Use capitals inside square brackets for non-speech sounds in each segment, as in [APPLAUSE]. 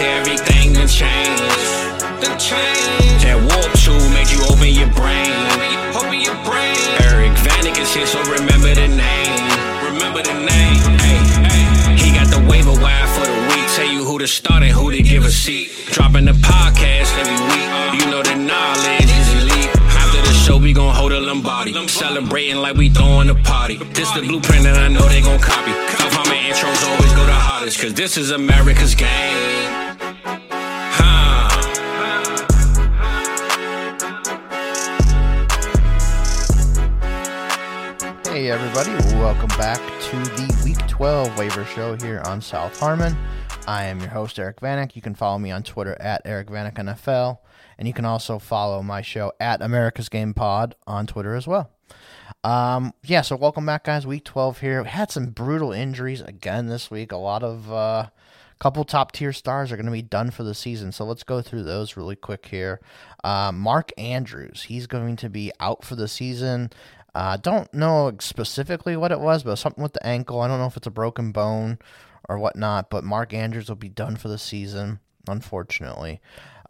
everything done changed. Done changed. That WoRP tool made you open your brain. Open your brain. Eric Vanek is here, so remember the name. Remember the name. Hey, hey. He got the waiver wire for the week. Tell you who to start and who to give a seat. Dropping the podcast every week. You know the knowledge is elite. After the show, we gon' hold a Lombardi. Celebrating like we throwing a party. This the blueprint that I know they gon' copy. How my intros always go the hardest. Cause this is America's game. Everybody, welcome back to the Week 12 waiver show here on South Harmon. I am your host Eric Vanek. You can follow me on Twitter at Eric Vanek NFL, and you can also follow my show at America's Game Pod on Twitter as well. Um, yeah, so welcome back, guys. Week 12 here. We had some brutal injuries again this week. A lot of uh, couple top tier stars are going to be done for the season. So let's go through those really quick here. Uh, Mark Andrews, he's going to be out for the season. I uh, don't know specifically what it was, but something with the ankle. I don't know if it's a broken bone or whatnot, but Mark Andrews will be done for the season, unfortunately.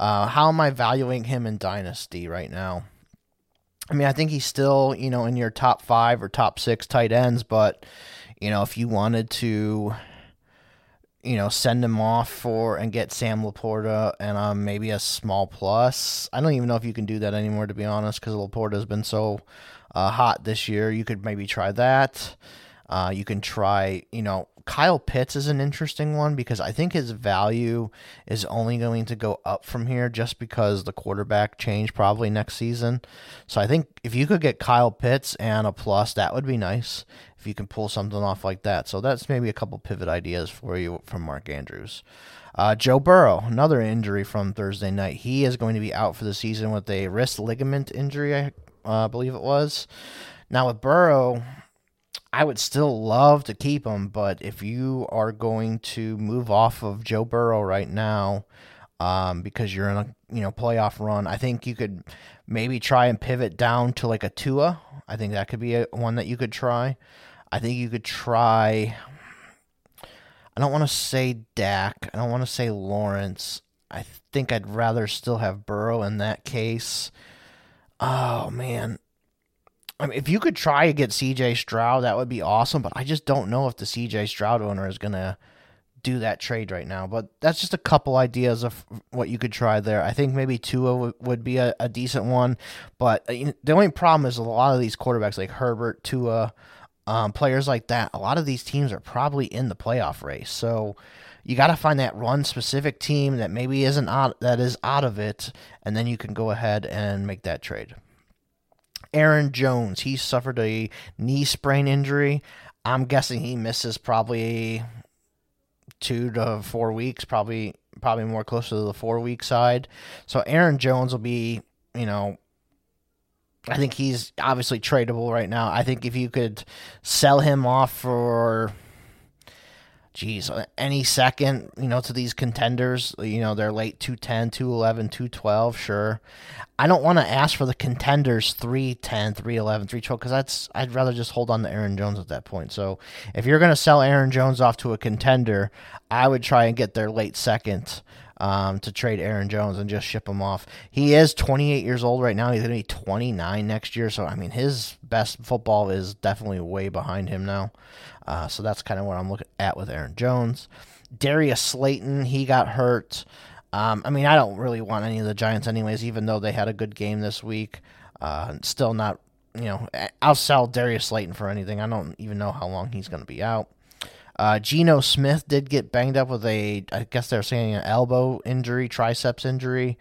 Uh, how am I valuing him in Dynasty right now? I mean, I think he's still, you know, in your top five or top six tight ends, but, you know, if you wanted to, you know, send him off for and get Sam LaPorta and um, maybe a small plus. I don't even know if you can do that anymore, to be honest, because LaPorta has been so uh, hot this year. You could maybe try that. Uh, you can try, you know, Kyle Pitts is an interesting one because I think his value is only going to go up from here just because the quarterback change probably next season. So I think if you could get Kyle Pitts and a plus, that would be nice if you can pull something off like that. So that's maybe a couple pivot ideas for you from Mark Andrews. Uh, Joe Burrow, another injury from Thursday night. He is going to be out for the season with a wrist ligament injury, I uh, believe it was. Now with Burrow, I would still love to keep him, but if you are going to move off of Joe Burrow right now, um, because you're in a you know playoff run, I think you could maybe try and pivot down to like a Tua. I think that could be a, one that you could try. I think you could try. I don't want to say Dak. I don't want to say Lawrence. I think I'd rather still have Burrow in that case. Oh man, I mean, if you could try to get CJ Stroud, that would be awesome. But I just don't know if the CJ Stroud owner is gonna do that trade right now. But that's just a couple ideas of what you could try there. I think maybe Tua would be a, a, decent one. But uh, the only problem is a lot of these quarterbacks like Herbert, Tua, um, players like that. A lot of these teams are probably in the playoff race. So you got to find that one specific team that maybe isn't out that is out of it, and then you can go ahead and make that trade. Aaron Jones, he suffered a knee sprain injury. I'm guessing he misses probably two to four weeks, probably probably more closer to the four week side. So Aaron Jones will be, you know, I think he's obviously tradable right now. I think if you could sell him off for geez, any second, you know, to these contenders, you know, they're late 210, 211, 212, sure. I don't want to ask for the contenders 310, 311, 312 because that's I'd rather just hold on to Aaron Jones at that point. So if you're going to sell Aaron Jones off to a contender, I would try and get their late second um, to trade Aaron Jones and just ship him off. He is 28 years old right now. He's going to be 29 next year. So, I mean, his best football is definitely way behind him now. Uh, so that's kind of what I'm looking at with Aaron Jones. Darius Slayton, he got hurt. Um, I mean, I don't really want any of the Giants, anyways, even though they had a good game this week. Uh, still not, you know, I'll sell Darius Slayton for anything. I don't even know how long he's going to be out. Uh, Geno Smith did get banged up with a, I guess they're saying an elbow injury, triceps injury.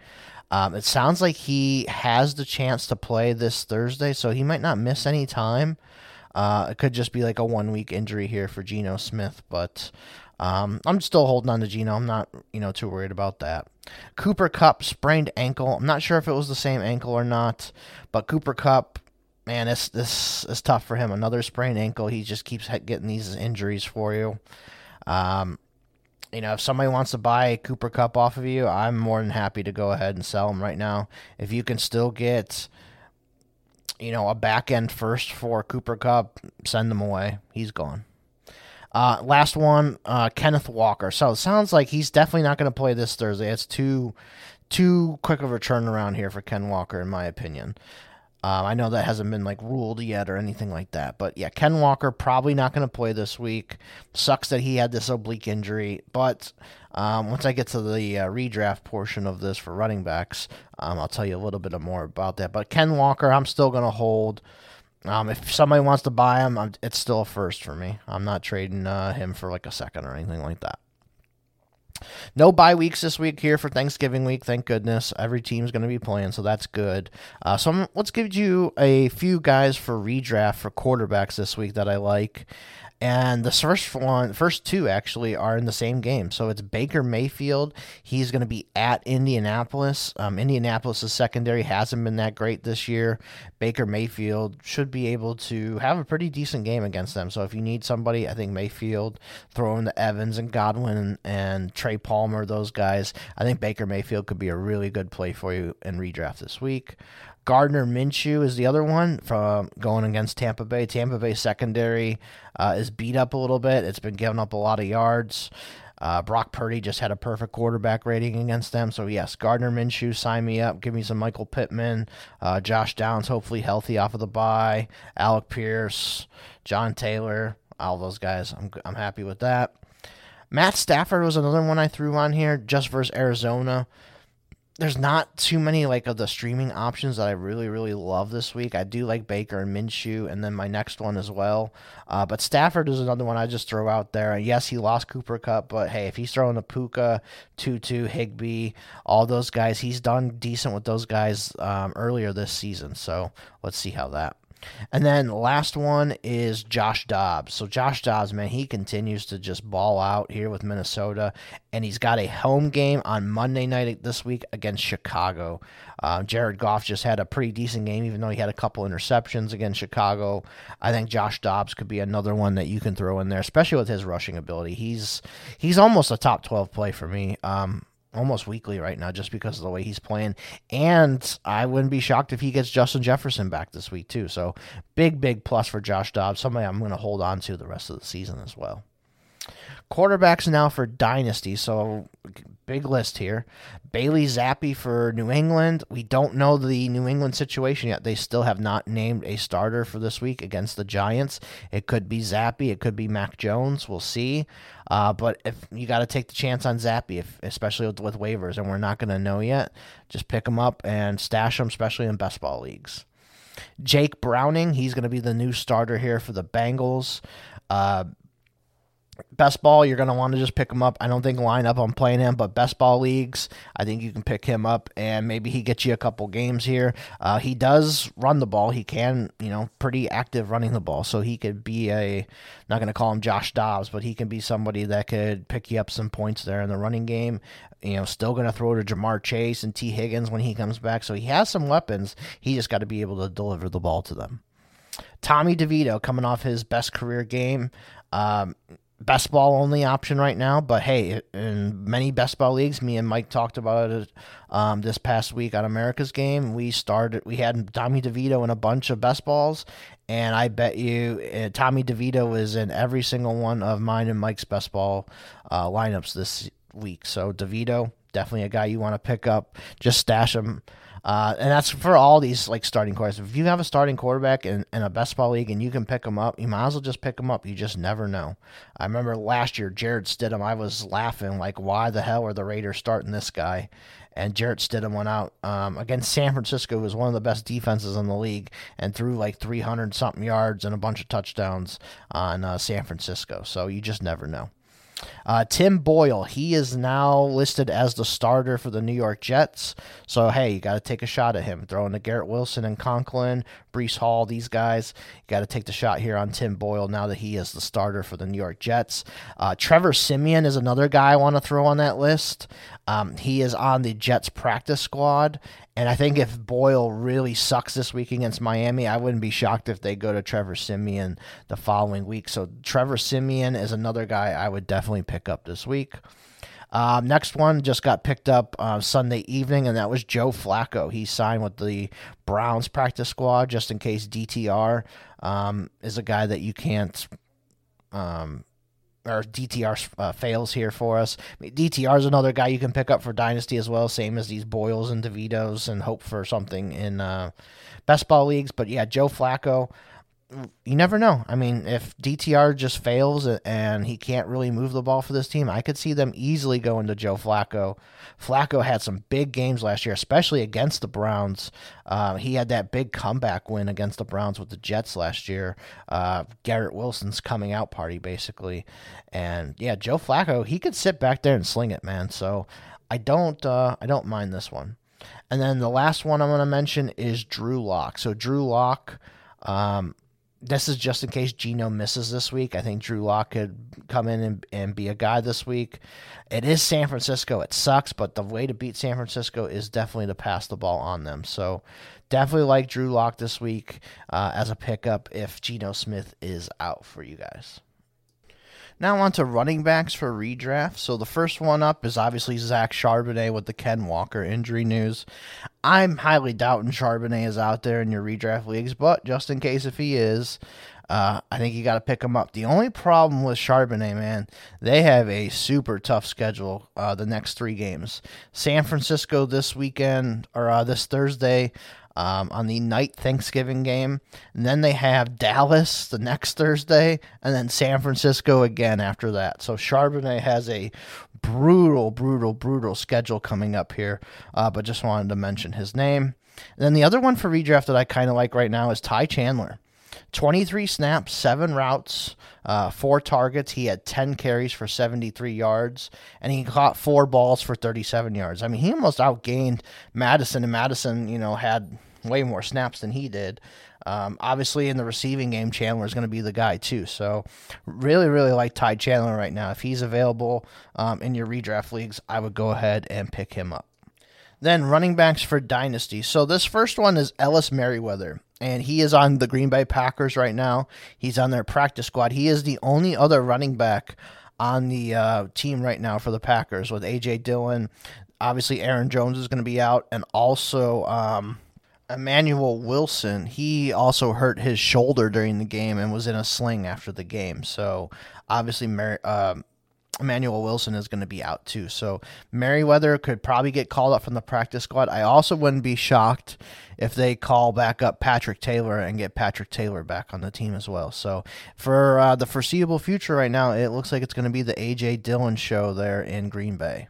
Um, it sounds like he has the chance to play this Thursday, so he might not miss any time. Uh, it could just be like a one week injury here for Geno Smith, but um, I'm still holding on to Geno. I'm not, you know, too worried about that. Cooper Kupp sprained ankle. I'm not sure if it was the same ankle or not, but Cooper Kupp, man, this this is tough for him. Another sprained ankle. He just keeps getting these injuries for you. Um, you know, if somebody wants to buy Cooper Kupp off of you, I'm more than happy to go ahead and sell him right now. If you can still get, you know, a back end first for Cooper Kupp, send them away. He's gone. Uh, last one, uh, Kenneth Walker. So it sounds like he's definitely not going to play this Thursday. It's too too quick of a turnaround here for Ken Walker, in my opinion. Um, I know that hasn't been like ruled yet or anything like that, but yeah, Ken Walker probably not going to play this week. Sucks that he had this oblique injury, but um, once I get to the uh, redraft portion of this for running backs, um, I'll tell you a little bit more about that. But Ken Walker, I'm still going to hold. Um, if somebody wants to buy him, I'm, it's still a first for me. I'm not trading uh, him for like a second or anything like that. No bye weeks this week here for Thanksgiving week. Thank goodness. Every team's going to be playing, so that's good. Uh, so I'm, let's give you a few guys for redraft for quarterbacks this week that I like. And the first one, first two actually are in the same game. So it's Baker Mayfield. He's going to be at Indianapolis. Um, Indianapolis' secondary hasn't been that great this year. Baker Mayfield should be able to have a pretty decent game against them. So if you need somebody, I think Mayfield, throw in the Evans and Godwin and, and Trey Palmer, those guys. I think Baker Mayfield could be a really good play for you in redraft this week. Gardner Minshew is the other one from going against Tampa Bay. Tampa Bay secondary uh, is beat up a little bit. It's been giving up a lot of yards. Uh, Brock Purdy just had a perfect quarterback rating against them. So, yes, Gardner Minshew, sign me up. Give me some Michael Pittman. Uh, Josh Downs, hopefully healthy off of the bye. Alec Pierce, John Taylor, all those guys. I'm, I'm happy with that. Matt Stafford was another one I threw on here just versus Arizona there's not too many like of the streaming options that I really really love this week. I do like Baker and Minshew, and then my next one as well. Uh, but Stafford is another one I just throw out there. Yes, he lost Cooper Kupp, but hey, if he's throwing a Puka, Tutu, Higbee, all those guys, he's done decent with those guys um, earlier this season. So let's see how that and then last one is Josh Dobbs. So Josh Dobbs, man, he continues to just ball out here with Minnesota, and he's got a home game on Monday night this week against Chicago. Uh, Jared Goff just had a pretty decent game, even though he had a couple interceptions against Chicago. I think Josh Dobbs could be another one that you can throw in there, especially with his rushing ability. He's he's almost a top twelve play for me. Um, almost weekly right now just because of the way he's playing. And I wouldn't be shocked if he gets Justin Jefferson back this week, too. So, big, big plus for Josh Dobbs. Somebody I'm going to hold on to the rest of the season as well. Quarterbacks now for Dynasty. So, big list here. Bailey Zappe for New England. We don't know the New England situation yet. They still have not named a starter for this week against the Giants. It could be Zappe. It could be Mac Jones. We'll see. Uh, but if you got to take the chance on Zappe, if, especially with, with waivers, and we're not going to know yet, just pick him up and stash him, especially in best ball leagues. Jake Browning, he's going to be the new starter here for the Bengals. Uh, Best ball, you're going to want to just pick him up. I don't think line up on playing him, but best ball leagues, I think you can pick him up and maybe he gets you a couple games here. Uh, he does run the ball. He can, you know, pretty active running the ball. So he could be a, not going to call him Josh Dobbs, but he can be somebody that could pick you up some points there in the running game. You know, still going to throw to Ja'Marr Chase and Tee Higgins when he comes back. So he has some weapons. He just got to be able to deliver the ball to them. Tommy DeVito coming off his best career game. Um, best ball only option right now. But hey, in many best ball leagues, me and Mike talked about it um, this past week on America's Game. We started, we had Tommy DeVito in a bunch of best balls, and I bet you uh, Tommy DeVito is in every single one of mine and Mike's best ball uh, lineups this week. So DeVito, definitely a guy you want to pick up. Just stash him uh, and that's for all these like starting quarterbacks. If you have a starting quarterback in, in a best ball league and you can pick them up, you might as well just pick them up. You just never know. I remember last year, Jarrett Stidham, I was laughing like, why the hell are the Raiders starting this guy? And Jarrett Stidham went out um, against San Francisco, was one of the best defenses in the league, and threw like 300 something yards and a bunch of touchdowns on uh, San Francisco. So you just never know. Uh, Tim Boyle, he is now listed as the starter for the New York Jets. So, hey, you got to take a shot at him. Throwing to Garrett Wilson and Conklin, Breece Hall, these guys. You got to take the shot here on Tim Boyle now that he is the starter for the New York Jets. Uh, Trevor Siemian is another guy I want to throw on that list. Um, he is on the Jets practice squad, and I think if Boyle really sucks this week against Miami, I wouldn't be shocked if they go to Trevor Siemian the following week. So Trevor Siemian is another guy I would definitely pick up this week. Um, next one just got picked up uh, Sunday evening, and that was Joe Flacco. He signed with the Browns practice squad just in case DTR um, is a guy that you can't um, or DTR uh, fails here for us. I mean, DTR is another guy you can pick up for Dynasty as well, same as these Boyles and DeVitos, and hope for something in uh, best ball leagues. But yeah, Joe Flacco you never know. I mean, if DTR just fails and he can't really move the ball for this team, I could see them easily going to Joe Flacco. Flacco had some big games last year, especially against the Browns. Uh, he had that big comeback win against the Browns with the Jets last year. Uh, Garrett Wilson's coming out party, basically. And yeah, Joe Flacco, he could sit back there and sling it, man. So I don't, uh, I don't mind this one. And then the last one I'm going to mention is Drew Lock. So Drew Lock. Um, this is just in case Geno misses this week. I think Drew Lock could come in and, and be a guy this week. It is San Francisco. It sucks, but the way to beat San Francisco is definitely to pass the ball on them. So definitely like Drew Lock this week uh, as a pickup if Geno Smith is out for you guys. Now on to running backs for redraft. So the first one up is obviously Zach Charbonnet with the Ken Walker injury news. I'm highly doubting Charbonnet is out there in your redraft leagues, but just in case if he is, uh, I think you got to pick him up. The only problem with Charbonnet, man, they have a super tough schedule uh, the next three games. San Francisco this weekend, or uh, this Thursday, um, on the night Thanksgiving game. And then they have Dallas the next Thursday, and then San Francisco again after that. So Charbonnet has a brutal, brutal, brutal schedule coming up here, uh, but just wanted to mention his name. And then the other one for redraft that I kind of like right now is Ty Chandler. 23 snaps, seven routes, uh, four targets. He had 10 carries for 73 yards, and he caught four balls for 37 yards. I mean, he almost outgained Madison, and Madison, you know, had way more snaps than he did. Um, obviously, in the receiving game, Chandler is going to be the guy too. So, really, really like Ty Chandler right now. If he's available um, in your redraft leagues, I would go ahead and pick him up. Then running backs for Dynasty. So this first one is Ellis Merriweather, and he is on the Green Bay Packers right now. He's on their practice squad. He is the only other running back on the uh, team right now for the Packers with AJ Dillon. Obviously, Aaron Jones is going to be out, and also um, Emanuel Wilson, he also hurt his shoulder during the game and was in a sling after the game. So obviously, Mer- uh, Emanuel Wilson is going to be out too. So Merriweather could probably get called up from the practice squad. I also wouldn't be shocked if they call back up Patrick Taylor and get Patrick Taylor back on the team as well. So for uh, the foreseeable future right now, it looks like it's going to be the AJ Dillon show there in Green Bay.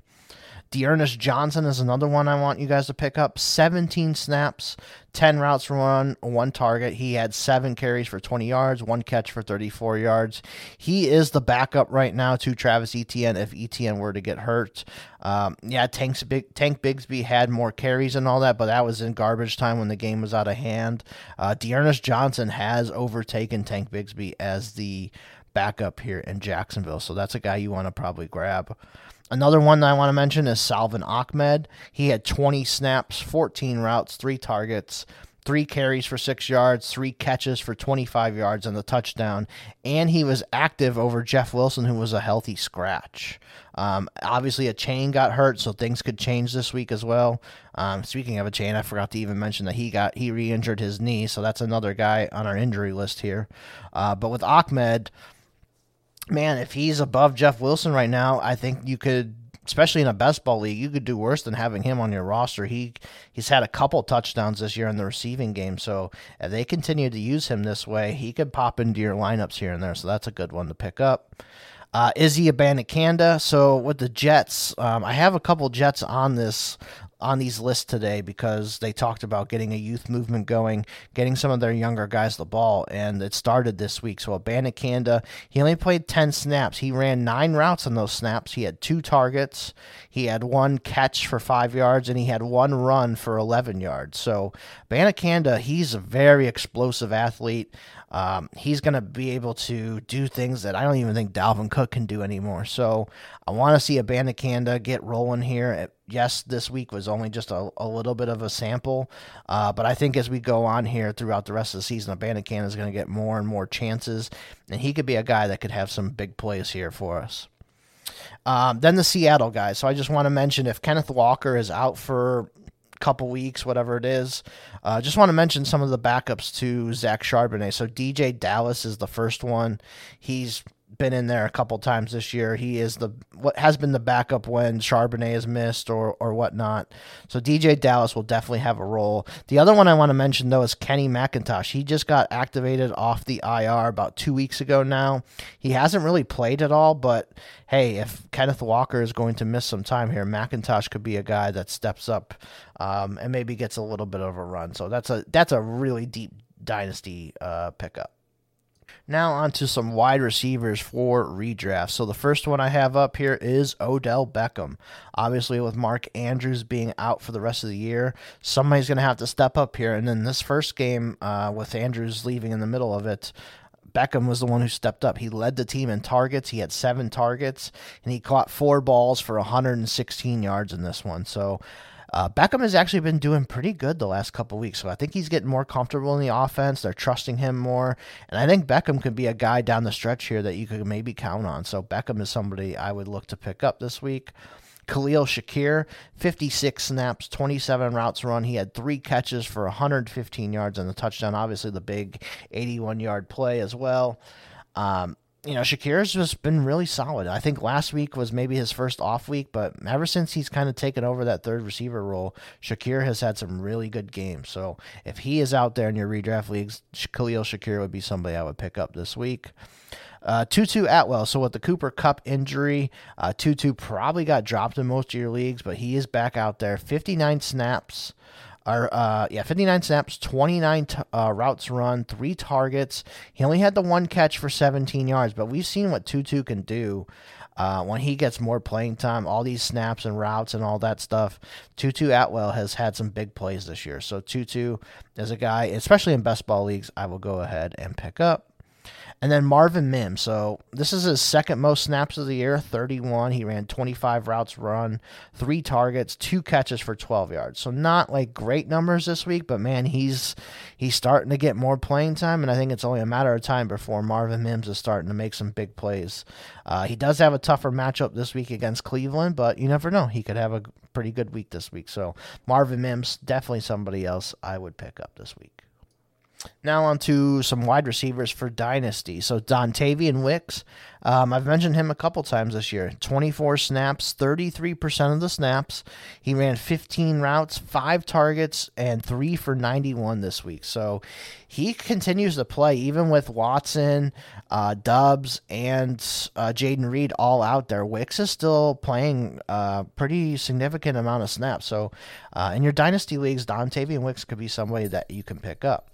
D'Ernest Johnson is another one I want you guys to pick up. 17 snaps, 10 routes run, one target. He had seven carries for 20 yards, one catch for 34 yards. He is the backup right now to Travis Etienne if Etienne were to get hurt. Um, yeah, Tank's big, Tank Bigsby had more carries and all that, but that was in garbage time when the game was out of hand. Uh, D'Ernest Johnson has overtaken Tank Bigsby as the backup here in Jacksonville, so that's a guy you want to probably grab. Another one that I want to mention is Salvon Ahmed. He had 20 snaps, 14 routes, three targets, three carries for six yards, three catches for 25 yards, and the touchdown. And he was active over Jeff Wilson, who was a healthy scratch. Um, obviously, Achane got hurt, so things could change this week as well. Um, speaking of Achane, I forgot to even mention that he got he re-injured his knee, so that's another guy on our injury list here. Uh, but with Ahmed man, if he's above Jeff Wilson right now, I think you could, especially in a best ball league, you could do worse than having him on your roster. He he's had a couple touchdowns this year in the receiving game, so if they continue to use him this way, he could pop into your lineups here and there. So that's a good one to pick up. Uh, Izzy Abanikanda. So with the Jets, um, I have a couple Jets on this on these lists today because they talked about getting a youth movement going, getting some of their younger guys the ball, and it started this week. So Abanikanda, he only played 10 snaps. He ran nine routes on those snaps. He had two targets. He had one catch for five yards, and he had one run for 11 yards. So Abanikanda, he's a very explosive athlete. Um, he's going to be able to do things that I don't even think Dalvin Cook can do anymore. So I want to see Abanikanda get rolling here. Yes, this week was only just a, a little bit of a sample, uh, but I think as we go on here throughout the rest of the season, Abanikanda is going to get more and more chances, and he could be a guy that could have some big plays here for us. Um, then the Seattle guys. So I just want to mention if Kenneth Walker is out for a couple weeks, whatever it is. Uh, just want to mention some of the backups to Zach Charbonnet. So DJ Dallas is the first one. He's been in there a couple times this year. He is the what has been the backup when Charbonnet has missed or or whatnot. So DJ Dallas will definitely have a role. The other one I want to mention though is Kenny McIntosh. He just got activated off the IR about two weeks ago now. He hasn't really played at all, but hey, if Kenneth Walker is going to miss some time here, McIntosh could be a guy that steps up um, and maybe gets a little bit of a run. So that's a that's a really deep dynasty uh, pickup. Now on to some wide receivers for redraft. So the first one I have up here is Odell Beckham. Obviously, with Mark Andrews being out for the rest of the year, somebody's going to have to step up here. And then this first game, uh, with Andrews leaving in the middle of it, Beckham was the one who stepped up. He led the team in targets. He had seven targets, and he caught four balls for 116 yards in this one. So uh, Beckham has actually been doing pretty good the last couple weeks, so I think he's getting more comfortable in the offense. They're trusting him more, and I think Beckham could be a guy down the stretch here that you could maybe count on. So Beckham is somebody I would look to pick up this week. Khalil Shakir, 56 snaps, 27 routes run. He had three catches for 115 yards and the touchdown. Obviously, the big 81 yard play as well. Um, you know, Shakir's just been really solid. I think last week was maybe his first off week, but ever since he's kind of taken over that third receiver role, Shakir has had some really good games. So if he is out there in your redraft leagues, Khalil Shakir would be somebody I would pick up this week. Uh, Tutu Atwell. So with the Cooper Kupp injury, uh, Tutu probably got dropped in most of your leagues, but he is back out there. 59 snaps, are uh, yeah, 59 snaps, 29 t- uh, routes run, three targets. He only had the one catch for 17 yards, but we've seen what Tutu can do. Uh, when he gets more playing time, all these snaps and routes and all that stuff, Tutu Atwell has had some big plays this year. So Tutu is a guy, especially in best ball leagues, I will go ahead and pick up. And then Marvin Mims. So this is his second most snaps of the year, 31. He ran 25 routes run, three targets, two catches for 12 yards. So not like great numbers this week, but man, he's he's starting to get more playing time, and I think it's only a matter of time before Marvin Mims is starting to make some big plays. Uh, he does have a tougher matchup this week against Cleveland, but you never know. He could have a pretty good week this week. So Marvin Mims, definitely somebody else I would pick up this week. Now on to some wide receivers for Dynasty. So Dontayvion Wicks, um, I've mentioned him a couple times this year. 24 snaps, 33% of the snaps. He ran 15 routes, five targets, and three for 91 this week. So he continues to play even with Watson, uh, Doubs, and uh, Jayden Reed all out there. Wicks is still playing a uh, pretty significant amount of snaps. So uh, in your Dynasty leagues, Dontayvion Wicks could be somebody that you can pick up.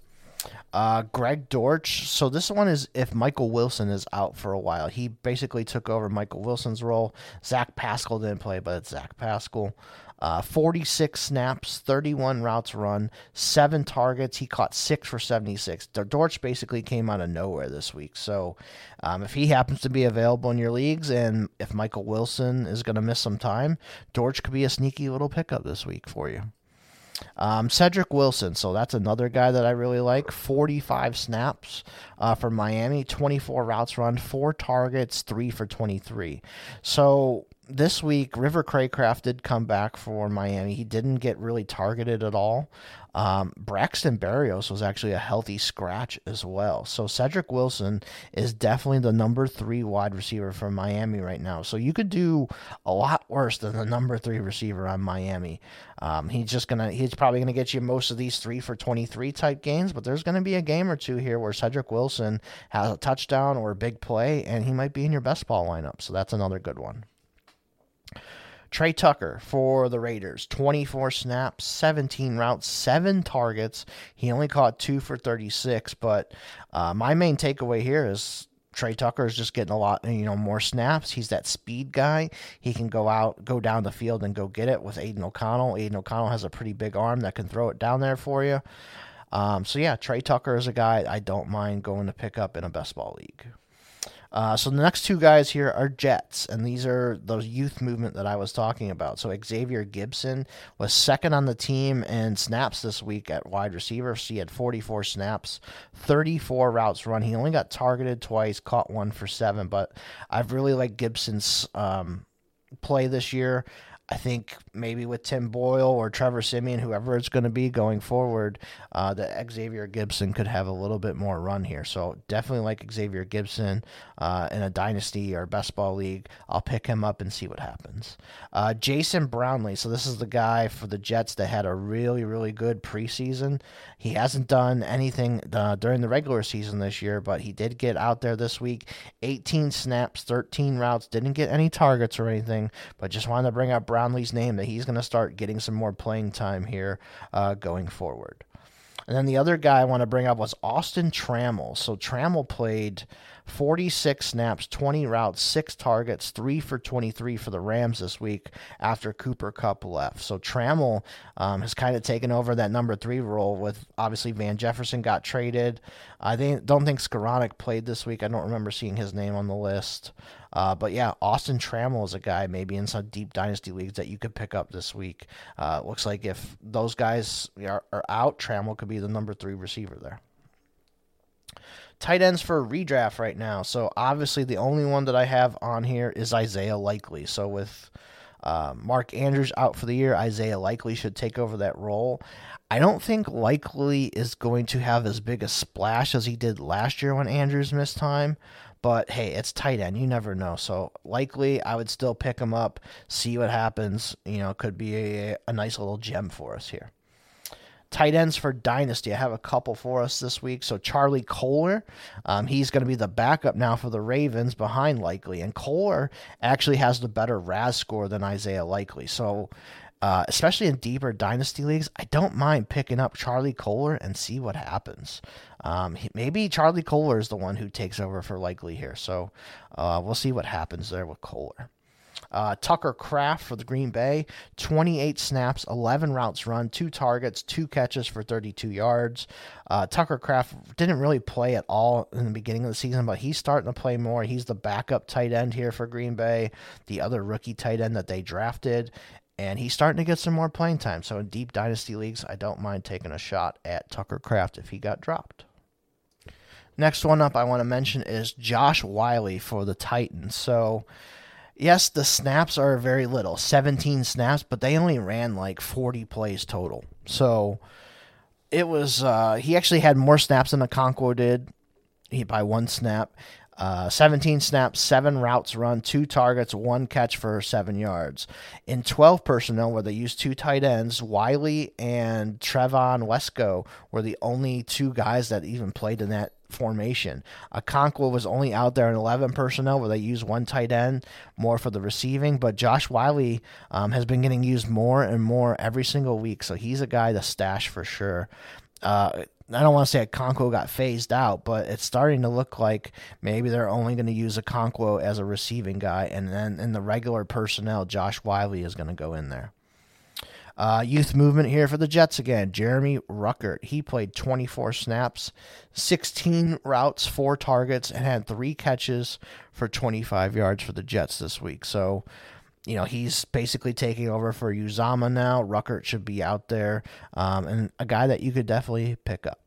Uh, Greg Dortch. So this one is if Michael Wilson is out for a while. He basically took over Michael Wilson's role. Zach Pascal didn't play, but it's Zach Pascal. Uh, 46 snaps, 31 routes run, seven targets. He caught six for 76. Dortch basically came out of nowhere this week. So um, if he happens to be available in your leagues and if Michael Wilson is going to miss some time, Dortch could be a sneaky little pickup this week for you. Um, Cedric Wilson, so that's another guy that I really like. 45 snaps uh, for Miami, 24 routes run, four targets, three for 23. So this week, River Cracraft did come back for Miami. He didn't get really targeted at all. Um, Braxton Berrios was actually a healthy scratch as well. So Cedric Wilson is definitely the number three wide receiver for Miami right now. So you could do a lot worse than the number three receiver on Miami. Um, he's just gonna he's probably gonna get you most of these three for twenty three type games, but there's gonna be a game or two here where Cedric Wilson has a touchdown or a big play, and he might be in your best ball lineup. So that's another good one. Tre Tucker for the Raiders 24 snaps, 17 routes, 7 targets. He only caught 2 for 36, but uh, my main takeaway here is Tre Tucker is just getting a lot, you know, more snaps. He's that speed guy. He can go out, go down the field, and go get it with Aidan O'Connell. Aidan O'Connell has a pretty big arm that can throw it down there for you. Um, so yeah, Tre Tucker is a guy I don't mind going to pick up in a best ball league. Uh, so the next two guys here are Jets, and these are those youth movement that I was talking about. So Xavier Gipson was second on the team in snaps this week at wide receiver. So he had 44 snaps, 34 routes run. He only got targeted twice, caught one for seven, but I've really liked Gipson's um, play this year. I think maybe with Tim Boyle or Trevor Siemian, whoever it's going to be going forward, uh, that Xavier Gipson could have a little bit more run here. So definitely like Xavier Gipson uh, in a dynasty or best ball league. I'll pick him up and see what happens. Uh, Jason Brownlee. So this is the guy for the Jets that had a really really good preseason. He hasn't done anything uh, during the regular season this year, but he did get out there this week. 18 snaps, 13 routes. Didn't get any targets or anything, but just wanted to bring up. Brownlee's name that he's going to start getting some more playing time here uh, going forward. And then the other guy I want to bring up was Austin Trammell. So Trammell played 46 snaps, 20 routes, six targets, three for 23 for the Rams this week after Cooper Kupp left. So Trammell um, has kind of taken over that number three role with obviously Van Jefferson got traded. I think, don't think Skowronek played this week. I don't remember seeing his name on the list. Uh, but yeah, Austin Trammell is a guy maybe in some deep dynasty leagues that you could pick up this week. Uh, looks like if those guys are, are out, Trammell could be the number three receiver there. Tight ends for a redraft right now. So obviously the only one that I have on here is Isaiah Likely. So with uh, Mark Andrews out for the year, Isaiah Likely should take over that role. I don't think Likely is going to have as big a splash as he did last year when Andrews missed time. But hey, it's tight end. You never know. So likely, I would still pick him up, see what happens. You know, could be a, a nice little gem for us here. Tight ends for Dynasty. I have a couple for us this week. So Charlie Kolar, um, he's going to be the backup now for the Ravens behind Likely. And Kolar actually has the better RAS score than Isaiah Likely. So uh, especially in deeper dynasty leagues, I don't mind picking up Charlie Kolar and see what happens. Um, he, maybe Charlie Kolar is the one who takes over for Likely here. So uh, we'll see what happens there with Kolar. Uh, Tucker Kraft for the Green Bay, 28 snaps, 11 routes run, two targets, two catches for 32 yards. Uh, Tucker Kraft didn't really play at all in the beginning of the season, but he's starting to play more. He's the backup tight end here for Green Bay, the other rookie tight end that they drafted and he's starting to get some more playing time. So in deep dynasty leagues, I don't mind taking a shot at Tucker Kraft if he got dropped. Next one up I want to mention is Josh Whyle for the Titans. So yes, the snaps are very little, 17 snaps, but they only ran like 40 plays total. So it was uh, he actually had more snaps than Okonkwo did he, by one snap. Uh, 17 snaps, seven routes run, two targets, one catch for seven yards. In 12 personnel, where they used two tight ends, Whyle and Trevon Wesco were the only two guys that even played in that formation. Okonkwo was only out there in 11 personnel where they use one tight end more for the receiving, but Josh Whyle um, has been getting used more and more every single week, so he's a guy to stash for sure. Uh, I don't want to say Okonkwo got phased out, but it's starting to look like maybe they're only going to use Okonkwo as a receiving guy, and then in the regular personnel, Josh Whyle is going to go in there. Uh, youth movement here for the Jets again. Jeremy Ruckert. He played 24 snaps, 16 routes, four targets, and had three catches for 25 yards for the Jets this week. So you know, he's basically taking over for Uzomah now. Ruckert should be out there, um, and a guy that you could definitely pick up.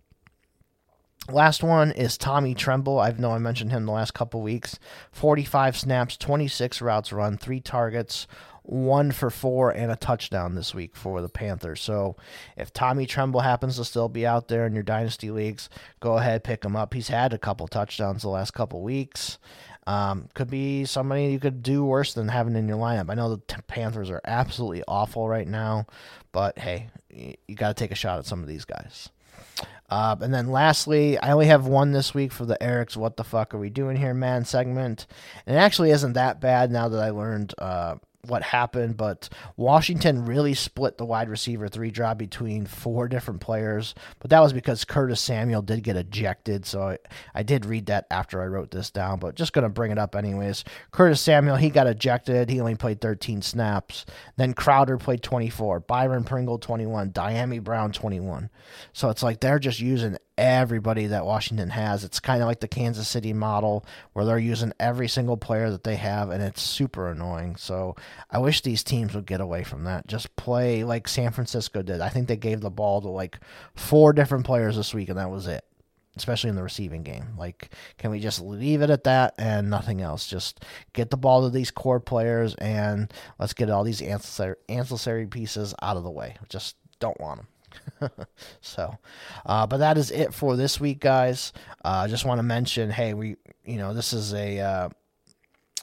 Last one is Tommy Tremble. I know I mentioned him the last couple weeks. 45 snaps, 26 routes run, three targets, one for four, and a touchdown this week for the Panthers. So if Tommy Tremble happens to still be out there in your dynasty leagues, go ahead pick him up. He's had a couple touchdowns the last couple weeks. Um, could be somebody you could do worse than having in your lineup. I know the Panthers are absolutely awful right now, but hey, you got to take a shot at some of these guys. Uh, and then lastly, I only have one this week for the Eric's What the Fuck Are We Doing Here Man segment. And it actually isn't that bad now that I learned uh, what happened, but Washington really split the wide receiver three job between four different players. But that was because Curtis Samuel did get ejected. So I, I did read that after I wrote this down, but just going to bring it up anyways. Curtis Samuel, he got ejected. He only played 13 snaps. Then Crowder played 24. Byron Pringle, 21. Dyami Brown, 21. So it's like they're just using everybody that Washington has. It's kind of like the Kansas City model where they're using every single player that they have, and it's super annoying. So I wish these teams would get away from that. Just play like San Francisco did. I think they gave the ball to like four different players this week, and that was it. especially in the receiving game. Like, can we just leave it at that and nothing else? Just get the ball to these core players and let's get all these ancillary, pieces out of the way. Just don't want them. [LAUGHS] so, uh, but that is it for this week, guys. I uh, just want to mention, hey, we, you know, this is a uh,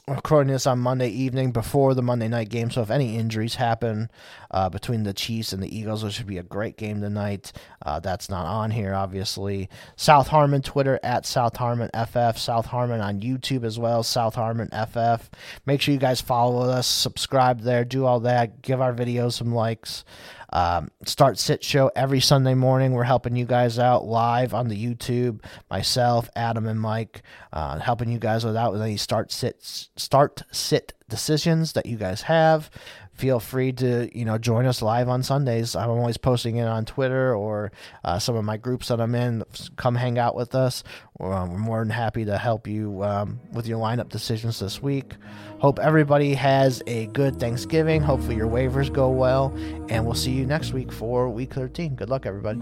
recording this on Monday evening before the Monday night game. So if any injuries happen uh, between the Chiefs and the Eagles, which should be a great game tonight, uh, that's not on here, obviously. South Harmon Twitter at South Harmon FF, South Harmon on YouTube as well, South Harmon FF. Make sure you guys follow us, subscribe there, do all that, give our videos some likes. Um, start sit show every Sunday morning. We're helping you guys out live on the YouTube. Myself, Adam, and Mike, uh, helping you guys with out with any start sit start sit decisions that you guys have feel free to you know join us live on Sundays. I'm always posting it on Twitter or uh, some of my groups that I'm in. Come hang out with us. Um, we're more than happy to help you um, with your lineup decisions this week. Hope everybody has a good Thanksgiving. Hopefully your waivers go well, and we'll see you next week for Week 13. Good luck, everybody.